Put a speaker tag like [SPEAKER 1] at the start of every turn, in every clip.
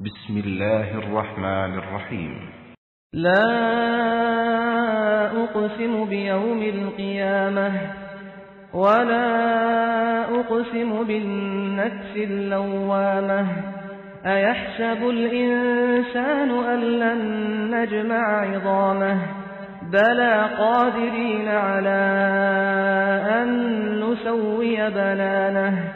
[SPEAKER 1] بسم الله الرحمن الرحيم.
[SPEAKER 2] لا أقسم بيوم القيامة ولا أقسم بالنفس اللوامة. أيحسب الإنسان أن لن نجمع عظامه؟ بلى قادرين على أن نسوي بنانه.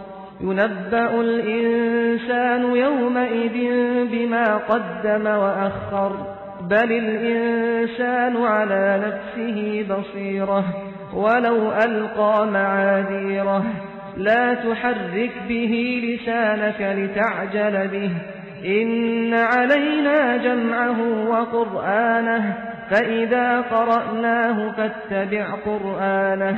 [SPEAKER 2] ينبأ الإنسان يومئذ بما قدم وأخر بل الإنسان على نفسه بصيرة ولو ألقى معاذيره لا تحرك به لسانك لتعجل به إن علينا جمعه وقرآنه فإذا قرأناه فاتبع قرآنه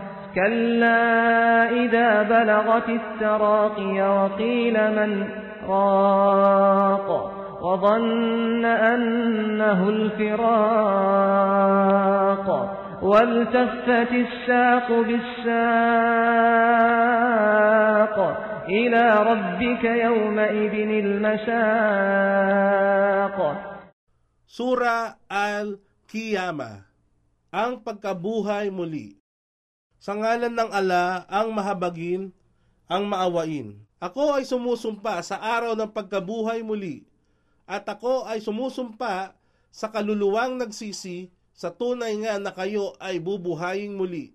[SPEAKER 2] كلا إذا بلغت التراقي وقيل من راق وظن أنه الفراق والتفت الساق بالساق إلى ربك يومئذ المساق
[SPEAKER 3] Sura Al-Qiyama Ang pagkabuhay muli. Sa ngalan ng ala ang mahabagin, ang maawain. Ako ay sumusumpa sa araw ng pagkabuhay muli, at ako ay sumusumpa sa kaluluwang nagsisi sa tunay nga na kayo ay bubuhayin muli.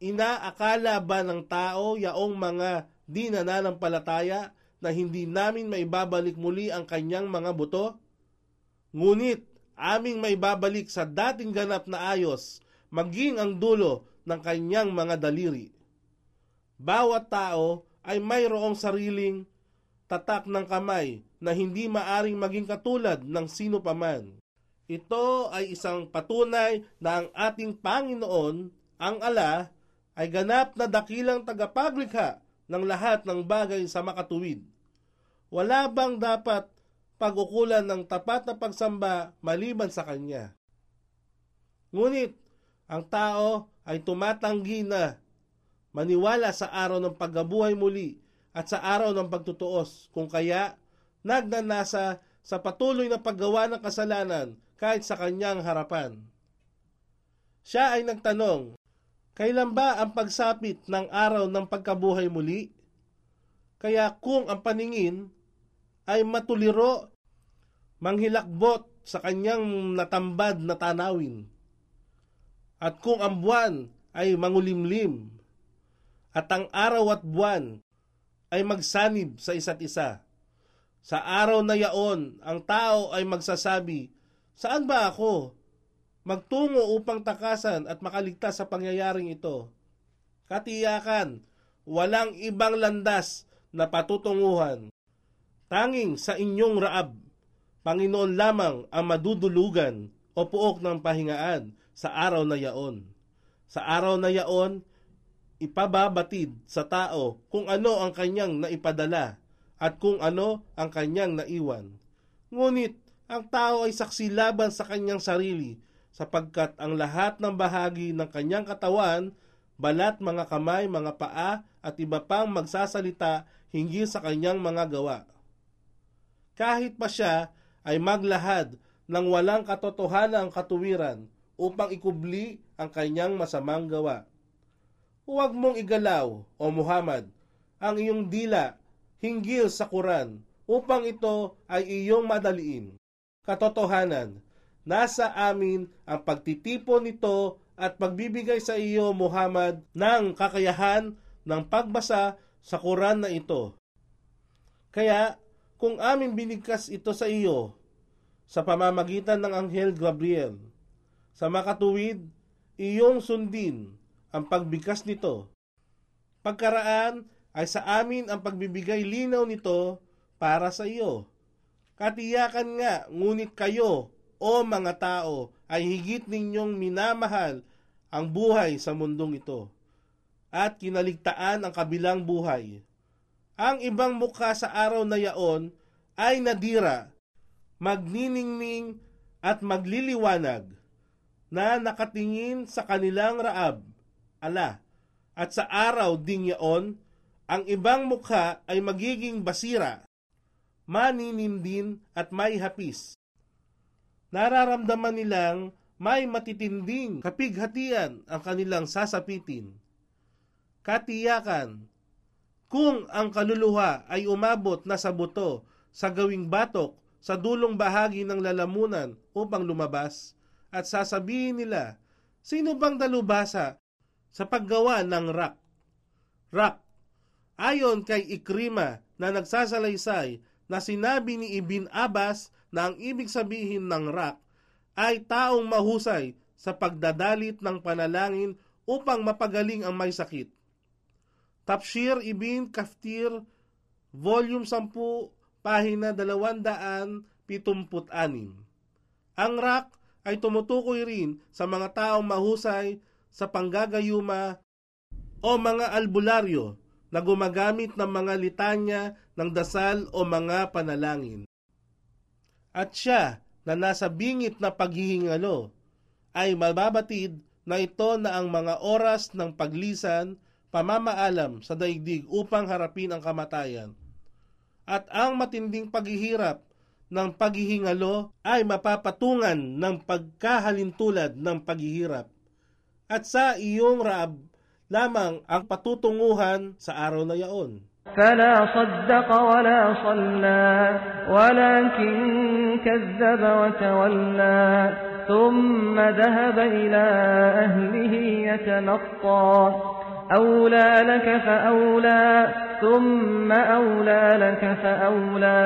[SPEAKER 3] Inaakala ba ng tao yaong mga di nananampalataya na hindi namin maibabalik muli ang kanyang mga buto? Ngunit aming maibabalik sa dating ganap na ayos, maging ang dulo ng kanyang mga daliri. Bawat tao ay mayroong sariling tatak ng kamay na hindi maaring maging katulad ng sino paman. Ito ay isang patunay na ang ating Panginoon, ang ala, ay ganap na dakilang tagapaglikha ng lahat ng bagay sa makatuwid. Wala bang dapat pagukulan ng tapat na pagsamba maliban sa Kanya? Ngunit, ang tao ay tumatanggi na maniwala sa araw ng paggabuhay muli at sa araw ng pagtutuos kung kaya nagnanasa sa patuloy na paggawa ng kasalanan kahit sa kanyang harapan. Siya ay nagtanong, kailan ba ang pagsapit ng araw ng pagkabuhay muli? Kaya kung ang paningin ay matuliro, manghilakbot sa kanyang natambad na tanawin, at kung ang buwan ay mangulimlim, at ang araw at buwan ay magsanib sa isa't isa. Sa araw na yaon, ang tao ay magsasabi, Saan ba ako? Magtungo upang takasan at makaligtas sa pangyayaring ito. Katiyakan, walang ibang landas na patutunguhan. Tanging sa inyong raab, Panginoon lamang ang madudulugan o puok ng pahingaan sa araw na yaon. Sa araw na yaon, ipababatid sa tao kung ano ang kanyang naipadala at kung ano ang kanyang naiwan. Ngunit, ang tao ay saksi laban sa kanyang sarili sapagkat ang lahat ng bahagi ng kanyang katawan, balat, mga kamay, mga paa at iba pang magsasalita hinggil sa kanyang mga gawa. Kahit pa siya ay maglahad ng walang katotohanan ang katuwiran upang ikubli ang kanyang masamang gawa. Huwag mong igalaw, o Muhammad, ang iyong dila hinggil sa Quran upang ito ay iyong madaliin. Katotohanan, nasa amin ang pagtitipon nito at pagbibigay sa iyo, Muhammad, ng kakayahan ng pagbasa sa Quran na ito. Kaya, kung amin binigkas ito sa iyo, sa pamamagitan ng Anghel Gabriel, sa makatuwid, iyong sundin ang pagbigkas nito. Pagkaraan ay sa amin ang pagbibigay linaw nito para sa iyo. Katiyakan nga, ngunit kayo, o mga tao, ay higit ninyong minamahal ang buhay sa mundong ito at kinaligtaan ang kabilang buhay. Ang ibang mukha sa araw na yaon ay nadira, magniningning at magliliwanag na nakatingin sa kanilang raab, ala, at sa araw ding yaon, ang ibang mukha ay magiging basira, maninindin at may hapis. Nararamdaman nilang may matitinding kapighatian ang kanilang sasapitin. Katiyakan, kung ang kaluluha ay umabot na sa buto sa gawing batok sa dulong bahagi ng lalamunan upang lumabas at sasabihin nila, sino bang dalubasa sa paggawa ng rak? Rak, ayon kay Ikrima na nagsasalaysay na sinabi ni Ibn Abbas na ang ibig sabihin ng rak ay taong mahusay sa pagdadalit ng panalangin upang mapagaling ang may sakit. Tafsir Ibn Kaftir, Volume 10, pahina 276. Ang rak ay tumutukoy rin sa mga taong mahusay sa panggagayuma o mga albularyo na gumagamit ng mga litanya ng dasal o mga panalangin. At siya na nasa bingit na paghihingalo ay mababatid na ito na ang mga oras ng paglisan, pamamaalam sa daigdig upang harapin ang kamatayan. At ang matinding paghihirap ng paghihingalo ay mapapatungan ng pagkahalintulad ng paghihirap. At sa iyong raab lamang ang patutunguhan sa araw na yaon.
[SPEAKER 2] فلا صدق ولا صلى ولكن كذب وتولى ثم ذهب إلى أهله يتمطى أولى لك فأولى ثم أولى لك فأولى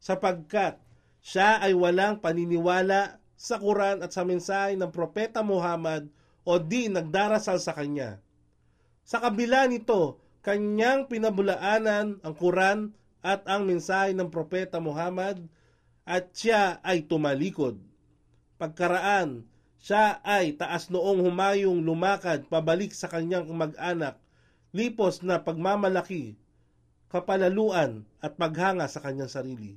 [SPEAKER 3] Sapagkat siya ay walang paniniwala sa Quran at sa mensahe ng Propeta Muhammad o di nagdarasal sa kanya. Sa kabila nito, kanyang pinabulaanan ang Quran at ang mensahe ng Propeta Muhammad at siya ay tumalikod. Pagkaraan, siya ay taas noong humayong lumakad pabalik sa kanyang mag-anak, lipos na pagmamalaki, kapalaluan at paghanga sa kanyang sarili.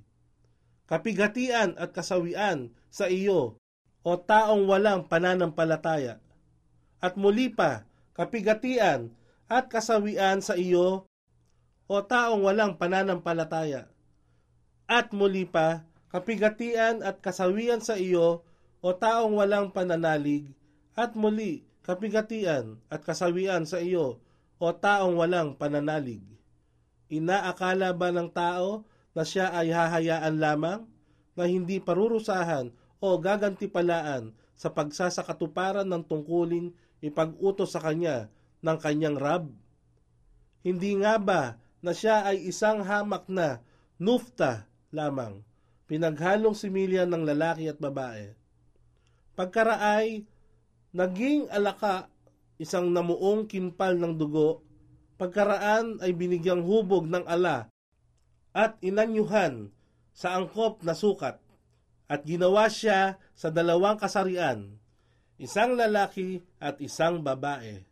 [SPEAKER 3] Kapigatian at kasawian sa iyo o taong walang pananampalataya. At muli pa, kapigatian at kasawian sa iyo o taong walang pananampalataya. At muli pa, kapigatian at kasawian sa iyo o taong walang pananalig. At muli, kapigatian at kasawian sa iyo o taong walang pananalig. Inaakala ba ng tao na siya ay hahayaan lamang na hindi parurusahan o gagantipalaan sa pagsasakatuparan ng tungkuling ipag-utos sa kanya ng kanyang Rab? Hindi nga ba na siya ay isang hamak na nufta lamang, pinaghalong similya ng lalaki at babae? Pagkaraay, naging alaka isang namuong kimpal ng dugo, pagkaraan ay binigyang hubog ng ala at inanyuhan sa angkop na sukat at ginawa siya sa dalawang kasarian, isang lalaki at isang babae.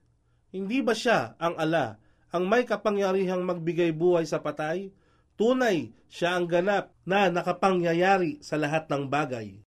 [SPEAKER 3] Hindi ba siya ang ala, ang may kapangyarihang magbigay buhay sa patay? Tunay, siya ang ganap na nakapangyayari sa lahat ng bagay.